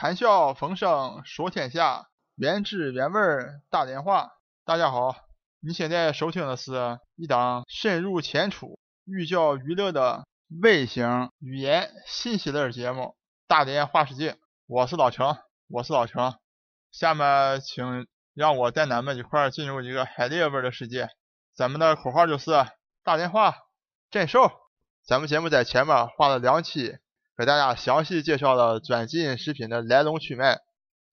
谈笑风生说天下，原汁原味大连话。大家好，你现在收听的是一档深入浅出、寓教于乐的微型语言信息类节目《大连话世界》。我是老程，我是老程。下面请让我带咱们一块进入一个海蛎味的世界。咱们的口号就是大连话真瘦。咱们节目在前面花了两期。给大家详细介绍了转基因食品的来龙去脉，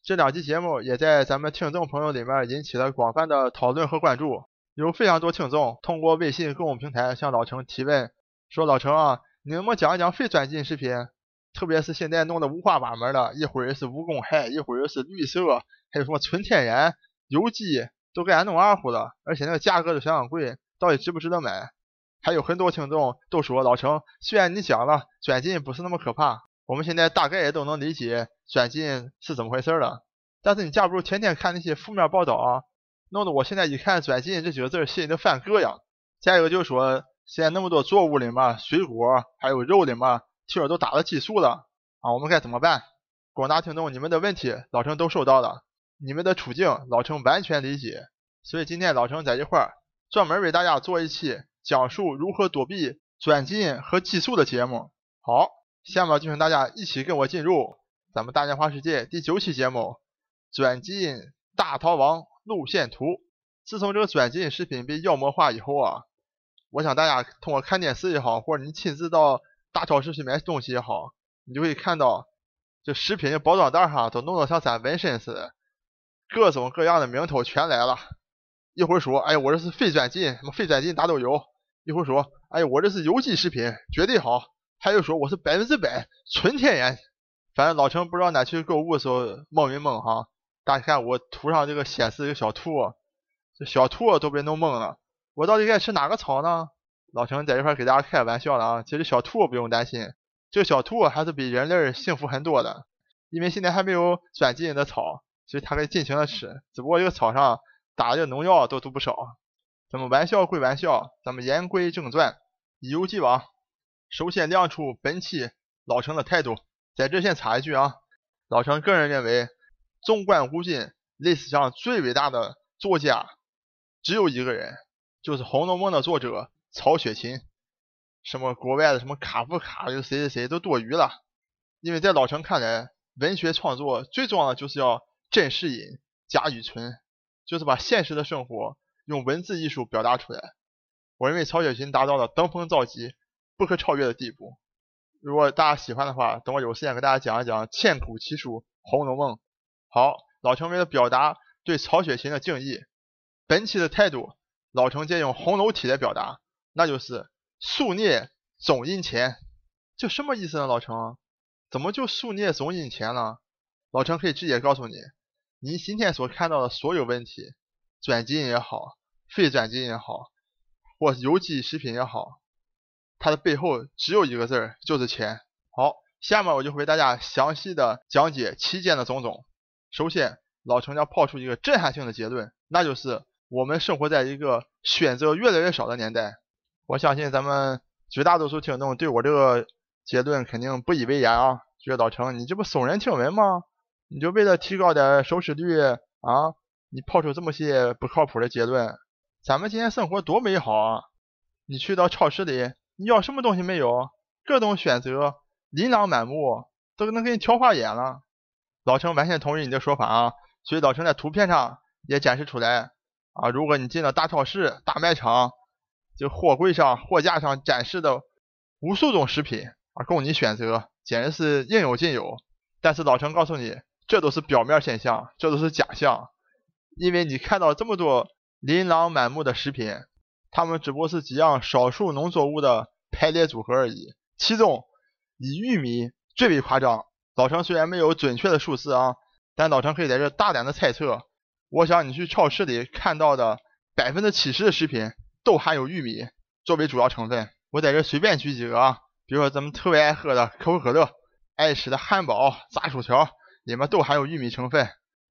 这两期节目也在咱们听众朋友里面引起了广泛的讨论和关注，有非常多听众通过微信公众平台向老程提问，说老程啊，你能不能讲一讲非转基因食品？特别是现在弄得五花八门的，一会儿是无公害，一会儿是绿色，还有什么纯天然、有机，都给俺弄二乎了，而且那个价格都相当贵，到底值不值得买？还有很多听众都说老程，虽然你讲了转基因不是那么可怕，我们现在大概也都能理解转基因是怎么回事了。但是你架不住天天看那些负面报道啊，弄得我现在一看转基因这几个字心里都犯膈应。再一个就是说，现在那么多作物里面，水果还有肉里面，听说都打了激素了啊，我们该怎么办？广大听众，你们的问题老程都收到了，你们的处境老程完全理解，所以今天老程在一块儿专门为大家做一期。讲述如何躲避转基因和激素的节目。好，下面就请大家一起跟我进入咱们大电话世界第九期节目《转基因大逃亡路线图》。自从这个转基因食品被妖魔化以后啊，我想大家通过看电视也好，或者你亲自到大超市去买东西也好，你就会看到这食品的包装袋上都弄得像咱纹身似的，各种各样的名头全来了。一会儿说，哎，我这是非转基因，什么非转基因大豆油。一会儿说，哎我这是有机食品，绝对好。还有说我是百分之百纯天然。反正老陈不知道哪去购物的时候蒙一蒙哈。大家看我图上这个显示一个小兔，这小兔都被弄懵了。我到底该吃哪个草呢？老陈在这块给大家开玩笑了啊。其实小兔不用担心，这个小兔还是比人类幸福很多的，因为现在还没有转基因的草，所以它可以尽情的吃。只不过这个草上打的农药都都不少。咱们玩笑归玩笑，咱们言归正传，一如既往，首先亮出本期老程的态度。在这先插一句啊，老程个人认为，纵观古今，历史上最伟大的作家只有一个人，就是《红楼梦》的作者曹雪芹。什么国外的什么卡夫卡，又谁谁谁都多余了。因为在老程看来，文学创作最重要的就是要真实隐，假语存，就是把现实的生活。用文字艺术表达出来，我认为曹雪芹达到了登峰造极、不可超越的地步。如果大家喜欢的话，等我有时间给大家讲一讲千古奇书《红楼梦》。好，老程为了表达对曹雪芹的敬意，本期的态度，老程借用红楼体来表达，那就是夙孽总因钱。这什么意思呢？老程，怎么就夙孽总因钱了？老程可以直接告诉你，您今天所看到的所有问题。转基因也好，非转基因也好，或有机食品也好，它的背后只有一个字儿，就是钱。好，下面我就为大家详细的讲解期间的种种。首先，老程将抛出一个震撼性的结论，那就是我们生活在一个选择越来越少的年代。我相信咱们绝大多数听众对我这个结论肯定不以为然啊，觉得老程你这不耸人听闻吗？你就为了提高点收视率啊？你抛出这么些不靠谱的结论，咱们今天生活多美好啊！你去到超市里，你要什么东西没有？各种选择，琳琅满目，都能给你挑花眼了。老程完全同意你的说法啊！所以老程在图片上也展示出来啊。如果你进了大超市、大卖场，就货柜上、货架上展示的无数种食品啊，供你选择，简直是应有尽有。但是老程告诉你，这都是表面现象，这都是假象。因为你看到这么多琳琅满目的食品，它们只不过是几样少数农作物的排列组合而已。其中以玉米最为夸张。老程虽然没有准确的数字啊，但老程可以在这大胆的猜测。我想你去超市里看到的百分之七十的食品都含有玉米作为主要成分。我在这随便举几个啊，比如说咱们特别爱喝的可口可乐，爱吃的汉堡、炸薯条，里面都含有玉米成分。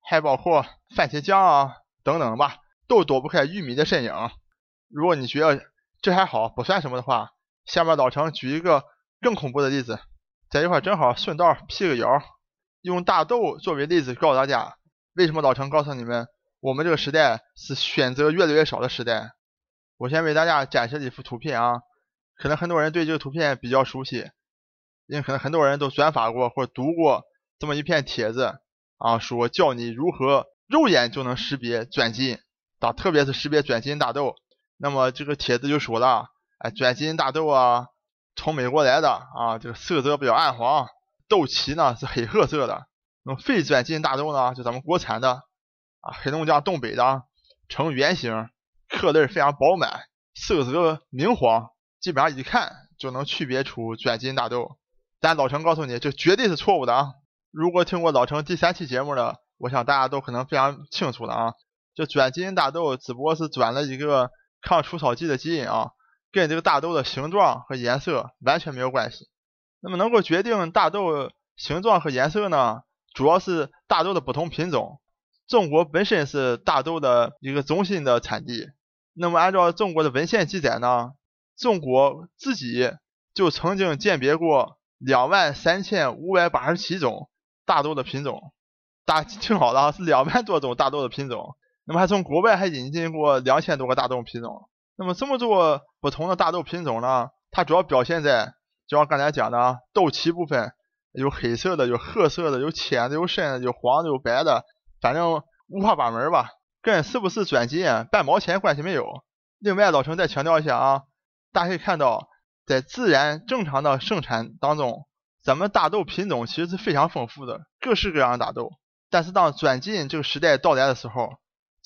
还包括番茄酱啊等等吧，都躲不开玉米的身影。如果你觉得这还好，不算什么的话，下面老程举一个更恐怖的例子，在一块正好顺道辟个谣。用大豆作为例子告诉大家，为什么老程告诉你们，我们这个时代是选择越来越少的时代。我先为大家展示一幅图片啊，可能很多人对这个图片比较熟悉，因为可能很多人都转发过或者读过这么一篇帖子啊，说教你如何肉眼就能识别转基因，啊，特别是识别转基因大豆。那么这个帖子就说了，哎，转基因大豆啊，从美国来的啊，这个色泽比较暗黄，豆脐呢是黑褐色的。那么非转基因大豆呢，就咱们国产的啊，黑龙江东北的，呈圆形。颗粒非常饱满，色泽明黄，基本上一看就能区别出转基因大豆。但老程告诉你，这绝对是错误的啊！如果听过老程第三期节目的，我想大家都可能非常清楚了啊。这转基因大豆只不过是转了一个抗除草剂的基因啊，跟这个大豆的形状和颜色完全没有关系。那么能够决定大豆形状和颜色呢，主要是大豆的不同品种。中国本身是大豆的一个中心的产地。那么按照中国的文献记载呢，中国自己就曾经鉴别过两万三千五百八十七种大豆的品种，大家听好了，是两万多种大豆的品种。那么还从国外还引进过两千多个大豆品种。那么这么多不同的大豆品种呢，它主要表现在，就像刚才讲的，豆脐部分有黑色的，有褐色的，有浅的，有深的，有黄的，有白的，反正五花八门吧。跟是不是转基因半毛钱关系没有。另外，老陈再强调一下啊，大家可以看到，在自然正常的生产当中，咱们大豆品种其实是非常丰富的，各式各样的大豆。但是当转基因这个时代到来的时候，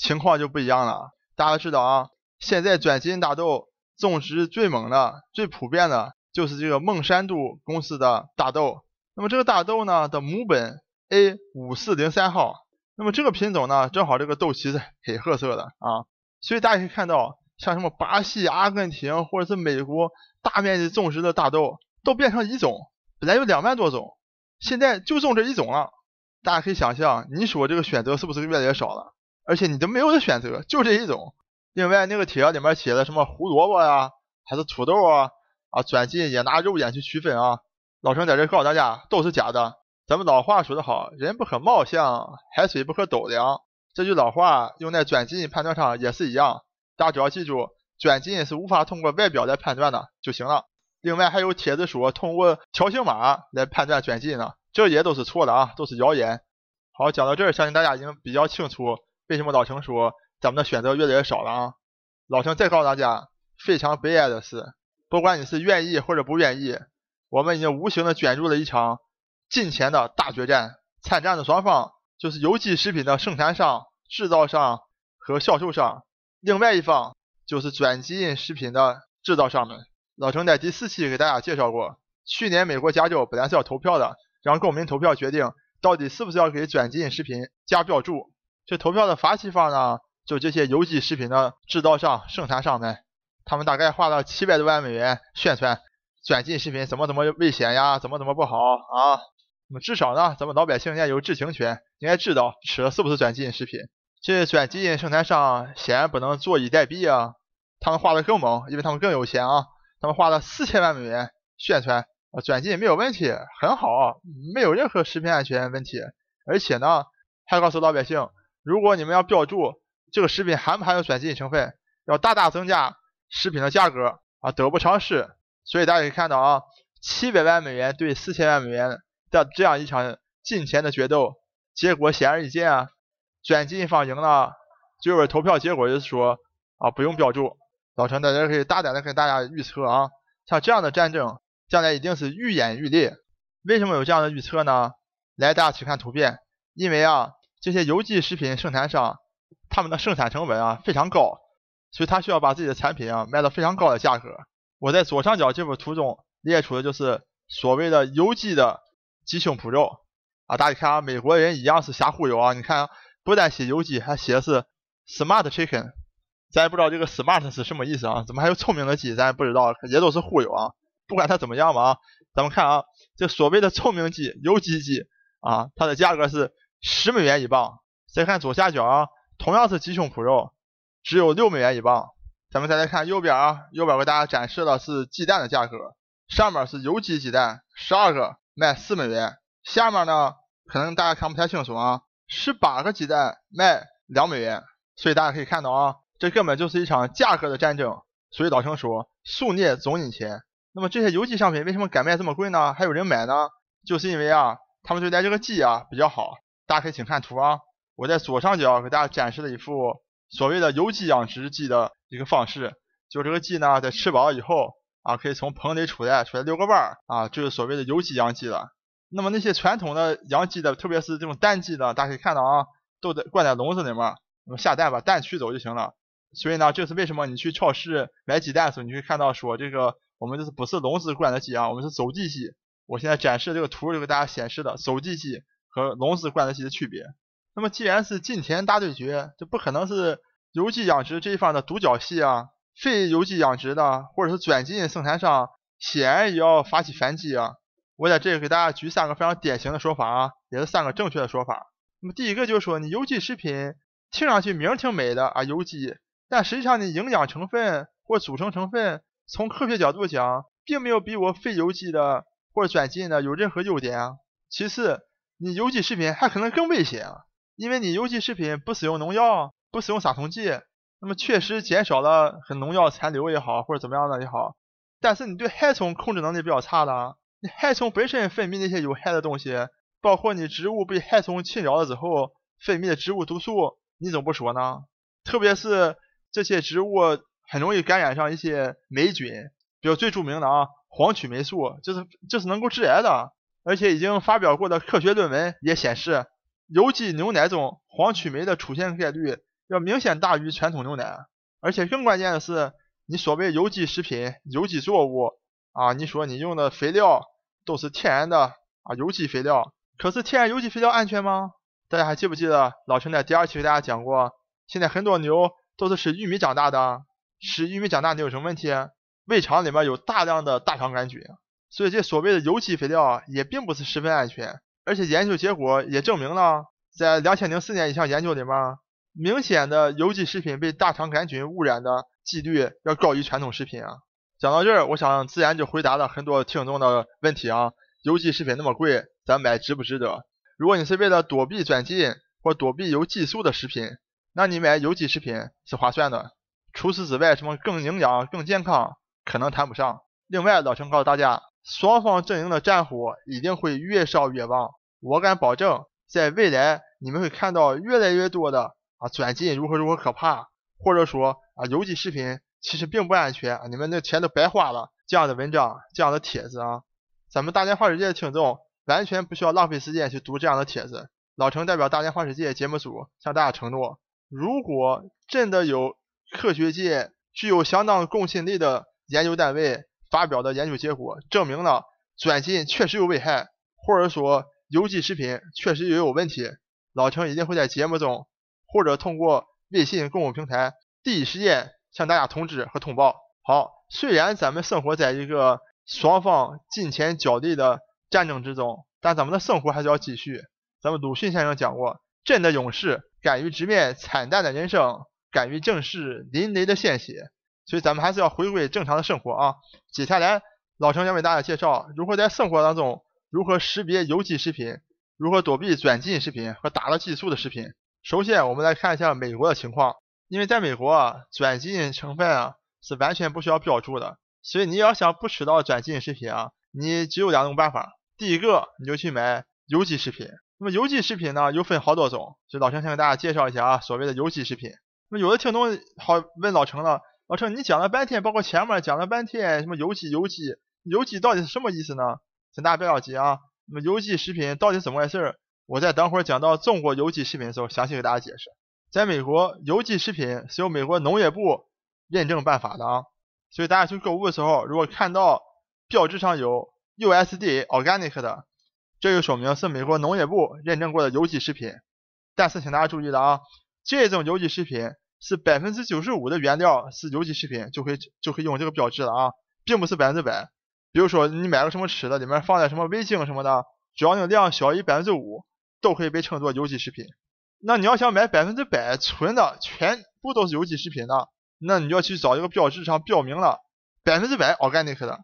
情况就不一样了。大家知道啊，现在转基因大豆种植最猛的、最普遍的就是这个孟山都公司的大豆。那么这个大豆呢的母本 A 五四零三号。那么这个品种呢，正好这个豆脐是黑褐色的啊，所以大家可以看到，像什么巴西、阿根廷或者是美国大面积种植的大豆，都变成一种，本来有两万多种，现在就种这一种了。大家可以想象，你说这个选择是不是越来越少了？而且你都没有的选择，就这一种。另外那个帖里面写的什么胡萝卜呀，还是土豆啊，啊转基因也拿肉眼去区分啊，老陈在这告诉大家，都是假的。咱们老话说得好，人不可貌相，海水不可斗量。这句老话用在转基因判断上也是一样。大家只要记住，转基因是无法通过外表来判断的就行了。另外还有帖子说通过条形码来判断转基因的，这也都是错的啊，都是谣言。好，讲到这儿，相信大家已经比较清楚为什么老程说咱们的选择越来越少了啊。老程再告诉大家，非常悲哀的是，不管你是愿意或者不愿意，我们已经无形的卷入了一场。金钱的大决战，参战的双方就是有机食品的生产商、制造商和销售商，另外一方就是转基因食品的制造商们。老陈在第四期给大家介绍过，去年美国加州本来是要投票的，让公民投票决定到底是不是要给转基因食品加标注。这投票的发起方呢，就这些有机食品的制造商、生产商们，他们大概花了七百多万美元宣传转基因食品怎么怎么危险呀，怎么怎么不好啊。那么至少呢，咱们老百姓应该有知情权，应该知道吃的是不是转基因食品。这转基因生产商显然不能坐以待毙啊，他们花的更猛，因为他们更有钱啊。他们花了四千万美元宣传啊，转基因没有问题，很好，没有任何食品安全问题。而且呢，还告诉老百姓，如果你们要标注这个食品含不含有转基因成分，要大大增加食品的价格啊，得不偿失。所以大家可以看到啊，七百万美元对四千万美元。的这样一场金钱的决斗，结果显而易见啊，转基因方赢了。最后投票结果就是说啊，不用标注。老陈在这可以大胆的跟大家预测啊，像这样的战争将来一定是愈演愈烈。为什么有这样的预测呢？来，大家去看图片。因为啊，这些有机食品生产商他们的生产成本啊非常高，所以他需要把自己的产品啊卖到非常高的价格。我在左上角这幅图中列出的就是所谓的有机的。鸡胸脯肉啊，大家看啊，美国人一样是瞎忽悠啊！你看，不但写有机，还写的是 smart chicken，咱也不知道这个 smart 是什么意思啊？怎么还有聪明的鸡？咱也不知道，也都是忽悠啊！不管它怎么样吧啊，咱们看啊，这所谓的聪明鸡、有机鸡啊，它的价格是十美元一磅。再看左下角啊，同样是鸡胸脯肉，只有六美元一磅。咱们再来看右边啊，右边给大家展示的是鸡蛋的价格，上面是有机鸡蛋，十二个。卖四美元，下面呢可能大家看不太清楚啊，十八个鸡蛋卖两美元，所以大家可以看到啊，这根本就是一场价格的战争。所以老程说，数孽总引钱。那么这些有机商品为什么敢卖这么贵呢？还有人买呢？就是因为啊，他们对待这个鸡啊比较好。大家可以请看图啊，我在左上角给大家展示了一幅所谓的有机养殖鸡的一个方式。就这个鸡呢，在吃饱以后啊，可以从棚里出来，出来遛个弯儿啊，就是所谓的有机养鸡了。那么那些传统的养鸡的，特别是这种蛋鸡的，大家可以看到啊，都在关在笼子里面，那么下蛋把蛋取走就行了。所以呢，这是为什么你去超市买鸡蛋的时候，你会看到说这个我们这是不是笼子关的鸡啊？我们是走地鸡。我现在展示这个图就给大家显示的走地鸡和笼子关的鸡的区别。那么既然是近田大对决，这不可能是有机养殖这一方的独角戏啊。非有机养殖的或者是转基因生产商，显然也要发起反击啊。我在这里给大家举三个非常典型的说法啊，也是三个正确的说法。那么第一个就是说，你有机食品听上去名挺美的啊，有机。但实际上，你营养成分或组成成分，从科学角度讲，并没有比我非有机的或者转基因的有任何优点啊。其次，你有机食品还可能更危险啊，因为你有机食品不使用农药，不使用杀虫剂，那么确实减少了很农药残留也好，或者怎么样的也好。但是你对害虫控制能力比较差的，你害虫本身分泌那些有害的东西，包括你植物被害虫侵扰了之后分泌的植物毒素，你怎么不说呢？特别是。这些植物很容易感染上一些霉菌，比如最著名的啊黄曲霉素，就是就是能够致癌的，而且已经发表过的科学论文也显示，有机牛奶中黄曲霉的出现概率要明显大于传统牛奶，而且更关键的是，你所谓有机食品、有机作物啊，你说你用的肥料都是天然的啊有机肥料，可是天然有机肥料安全吗？大家还记不记得老陈在第二期给大家讲过，现在很多牛。都是吃玉米长大的，吃玉米长大的有什么问题？胃肠里面有大量的大肠杆菌，所以这所谓的有机肥料也并不是十分安全。而且研究结果也证明了，在两千零四年一项研究里面，明显的有机食品被大肠杆菌污染的几率要高于传统食品啊。讲到这儿，我想自然就回答了很多听众的问题啊。有机食品那么贵，咱买值不值得？如果你是为了躲避转基因或躲避有激素的食品，那你买有机食品是划算的，除此之外，什么更营养、更健康，可能谈不上。另外，老陈告诉大家，双方阵营的战火一定会越烧越旺。我敢保证，在未来你们会看到越来越多的啊转基因如何如何可怕，或者说啊有机食品其实并不安全啊，你们的钱都白花了这样的文章、这样的帖子啊。咱们大连话世界的听众完全不需要浪费时间去读这样的帖子。老程代表大连话世界节目组向大家承诺。如果真的有科学界具有相当公信力的研究单位发表的研究结果，证明了转基因确实有危害，或者说有机食品确实也有问题，老程一定会在节目中或者通过微信公众平台第一时间向大家通知和通报。好，虽然咱们生活在一个双方金钱角力的战争之中，但咱们的生活还是要继续。咱们鲁迅先生讲过，真的勇士。敢于直面惨淡的人生，敢于正视淋漓的鲜血，所以咱们还是要回归正常的生活啊！接下来，老陈将为大家介绍如何在生活当中如何识别有机食品，如何躲避转基因食品和打了激素的食品。首先，我们来看一下美国的情况，因为在美国啊，转基因成分啊是完全不需要标注的，所以你要想不吃到转基因食品啊，你只有两种办法。第一个，你就去买有机食品。那么有机食品呢，又分好多种，就老陈先给大家介绍一下啊，所谓的有机食品。那么有的听众好问老陈了，老陈你讲了半天，包括前面讲了半天，什么有机有机有机到底是什么意思呢？请大家不要急啊。那么有机食品到底怎么回事？我在等会儿讲到中国有机食品的时候，详细给大家解释。在美国，有机食品是由美国农业部认证办法的啊，所以大家去购物的时候，如果看到标志上有 USDA Organic 的。这就说明是美国农业部认证过的有机食品，但是请大家注意的啊，这种有机食品是百分之九十五的原料是有机食品就可以就可以用这个标志了啊，并不是百分之百。比如说你买个什么吃的，里面放点什么味精什么的，只要那个量小于百分之五，都可以被称作有机食品。那你要想买百分之百纯的，全部都是有机食品的，那你要去找一个标志上标明了百分之百 organic 的，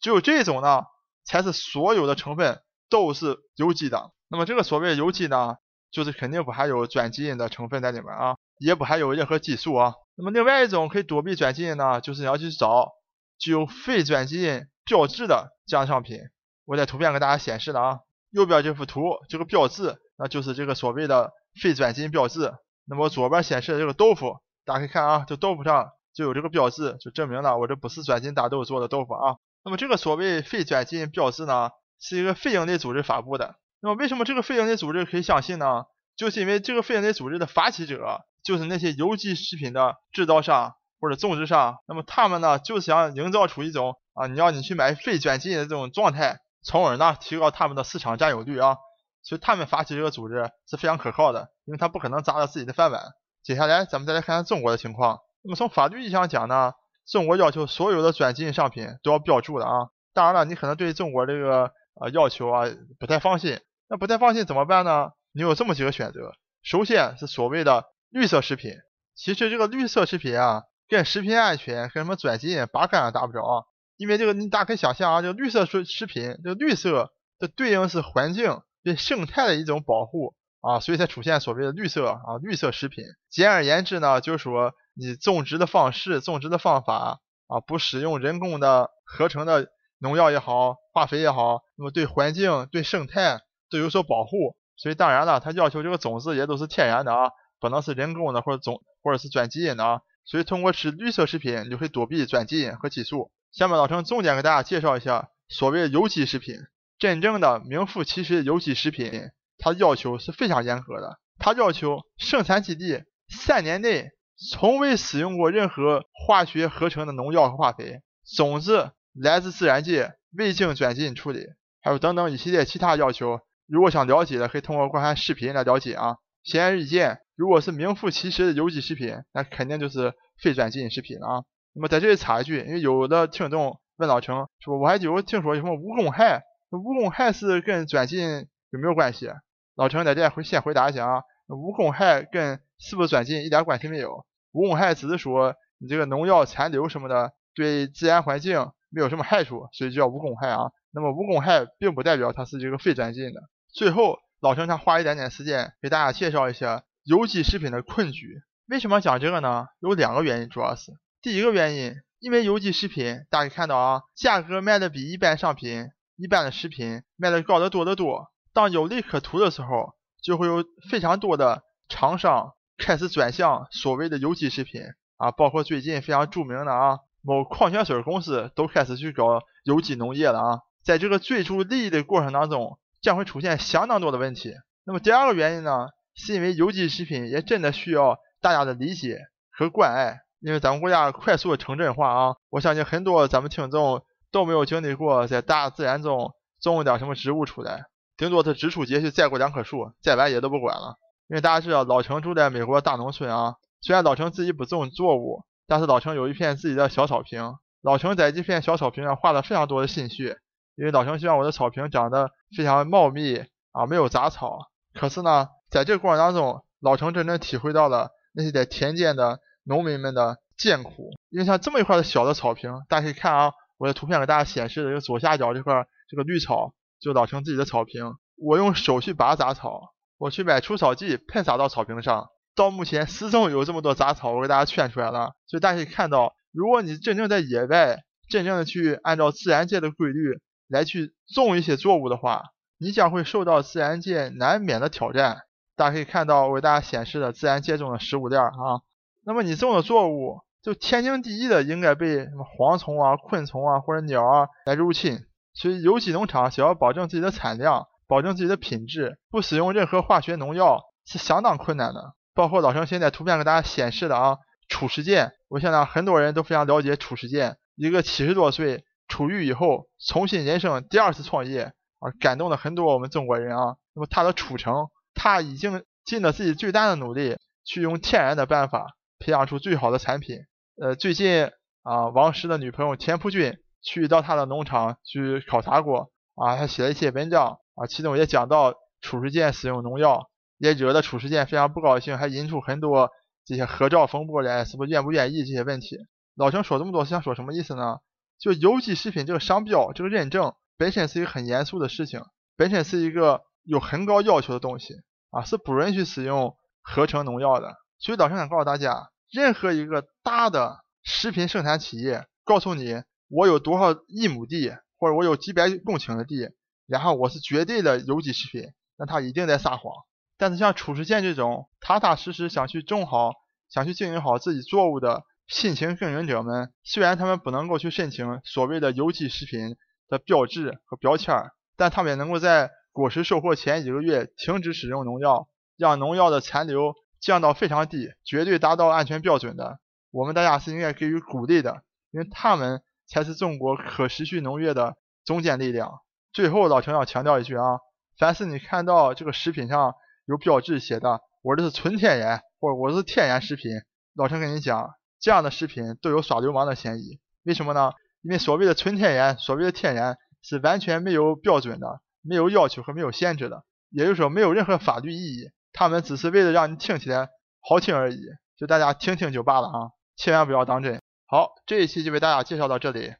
只有这种呢，才是所有的成分。都是有机的，那么这个所谓有机呢，就是肯定不含有转基因的成分在里面啊，也不含有任何激素啊。那么另外一种可以躲避转基因呢，就是你要去找具有非转基因标志的这样商品。我在图片给大家显示了啊，右边这幅图这个标志，那就是这个所谓的非转基因标志。那么左边显示的这个豆腐，大家可以看啊，这豆腐上就有这个标志，就证明了我这不是转基因大豆做的豆腐啊。那么这个所谓非转基因标志呢，是一个非营利组织发布的。那么为什么这个非营利组织可以相信呢？就是因为这个非营利组织的发起者就是那些有机食品的制造商或者种植商。那么他们呢，就是想营造出一种啊，你要你去买非转基因的这种状态，从而呢提高他们的市场占有率啊。所以他们发起这个组织是非常可靠的，因为他不可能砸了自己的饭碗。接下来咱们再来看看中国的情况。那么从法律意义上讲呢？中国要求所有的转基因商品都要标注的啊，当然了，你可能对中国这个呃要求啊不太放心，那不太放心怎么办呢？你有这么几个选择，首先是所谓的绿色食品，其实这个绿色食品啊，跟食品安全跟什么转基因八竿子打不着，因为这个你大家可以想象啊，这个绿色食食品，这个绿色的对应是环境对生态的一种保护啊，所以才出现所谓的绿色啊绿色食品。简而言之呢，就是说。你种植的方式、种植的方法啊，不使用人工的合成的农药也好、化肥也好，那么对环境、对生态都有所保护。所以当然了，它要求这个种子也都是天然的啊，可能是人工的或者种或者是转基因的啊。所以通过吃绿色食品，你就可以躲避转基因和激素。下面老陈重点给大家介绍一下所谓的有机食品。真正的名副其实的有机食品，它要求是非常严格的。它要求生产基地三年内。从未使用过任何化学合成的农药和化肥，种子来自自然界，未经转基因处理，还有等等一系列其他要求。如果想了解的，可以通过观看视频来了解啊。显而易见，如果是名副其实的有机食品，那肯定就是非转基因食品了啊。那么在这里插一句，因为有的听众问老程说，我还有听说有什么无公害，无公害是跟转基因有没有关系？老程在这回先回答一下啊，无公害跟是不是转基因一点关系没有？无公害只是说你这个农药残留什么的对自然环境没有什么害处，所以叫无公害啊。那么无公害并不代表它是这个非转基因的。最后，老陈想花一点点时间给大家介绍一下有机食品的困局。为什么讲这个呢？有两个原因，主要是第一个原因，因为有机食品大家看到啊，价格卖的比一般商品、一般的食品卖的高得多得多。当有利可图的时候，就会有非常多的厂商。开始转向所谓的有机食品啊，包括最近非常著名的啊某矿泉水公司都开始去搞有机农业了啊。在这个追逐利益的过程当中，将会出现相当多的问题。那么第二个原因呢，是因为有机食品也真的需要大家的理解和关爱，因为咱们国家快速的城镇化啊，我相信很多咱们听众都没有经历过在大自然中种点什么植物出来，顶多是植树节去栽过两棵树，栽完也都不管了。因为大家知道老程住在美国大农村啊，虽然老程自己不种作物，但是老程有一片自己的小草坪。老程在这片小草坪上花了非常多的心血，因为老程希望我的草坪长得非常茂密啊，没有杂草。可是呢，在这个过程当中，老程真正体会到了那些在田间的农民们的艰苦。因为像这么一块的小的草坪，大家可以看啊，我的图片给大家显示的这个左下角这块这个绿草，就老程自己的草坪。我用手去拔杂草。我去买除草剂喷洒到草坪上，到目前始终有这么多杂草，我给大家圈出来了。所以大家可以看到，如果你真正在野外，真正的去按照自然界的规律来去种一些作物的话，你将会受到自然界难免的挑战。大家可以看到我给大家显示的自然界中的食物链啊，那么你种的作物就天经地义的应该被什么蝗虫啊、昆虫啊或者鸟啊来入侵。所以有机农场想要保证自己的产量。保证自己的品质，不使用任何化学农药是相当困难的。包括老陈现在图片给大家显示的啊，褚时健，我相信很多人都非常了解褚时健，一个七十多岁出狱以后重新人生第二次创业啊，感动了很多我们中国人啊。那么他的褚橙，他已经尽了自己最大的努力，去用天然的办法培养出最好的产品。呃，最近啊，王石的女朋友田朴珺去到他的农场去考察过啊，他写了一些文章。啊，其中也讲到褚时健使用农药，也惹得褚时健非常不高兴，还引出很多这些合照风波来，是不愿不愿意这些问题？老陈说这么多想说什么意思呢？就有机食品这个商标这个认证本身是一个很严肃的事情，本身是一个有很高要求的东西啊，是不允许使用合成农药的。所以老师想告诉大家，任何一个大的食品生产企业告诉你我有多少一亩地，或者我有几百公顷的地，然后我是绝对的有机食品，那他一定在撒谎。但是像褚时健这种踏踏实实想去种好、想去经营好自己作物的辛勤耕耘者们，虽然他们不能够去申请所谓的有机食品的标志和标签儿，但他们也能够在果实收获前几个月停止使用农药，让农药的残留降到非常低，绝对达到安全标准的。我们大家是应该给予鼓励的，因为他们才是中国可持续农业的中坚力量。最后，老陈要强调一句啊，凡是你看到这个食品上，有标志写的，我这是纯天然，或者我是天然食品。老陈跟你讲，这样的食品都有耍流氓的嫌疑。为什么呢？因为所谓的纯天然，所谓的天然是完全没有标准的，没有要求和没有限制的，也就是说没有任何法律意义。他们只是为了让你听起来好听而已，就大家听听就罢了啊，千万不要当真。好，这一期就为大家介绍到这里。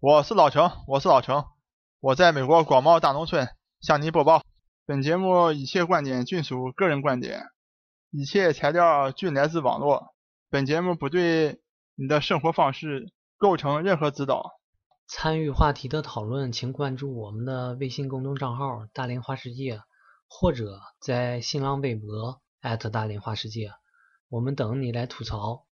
我是老程，我是老程，我在美国广袤大农村向您播报。本节目一切观点均属个人观点，一切材料均来自网络。本节目不对你的生活方式构成任何指导。参与话题的讨论，请关注我们的微信公众账号“大连花世界”，或者在新浪微博大连花世界，我们等你来吐槽。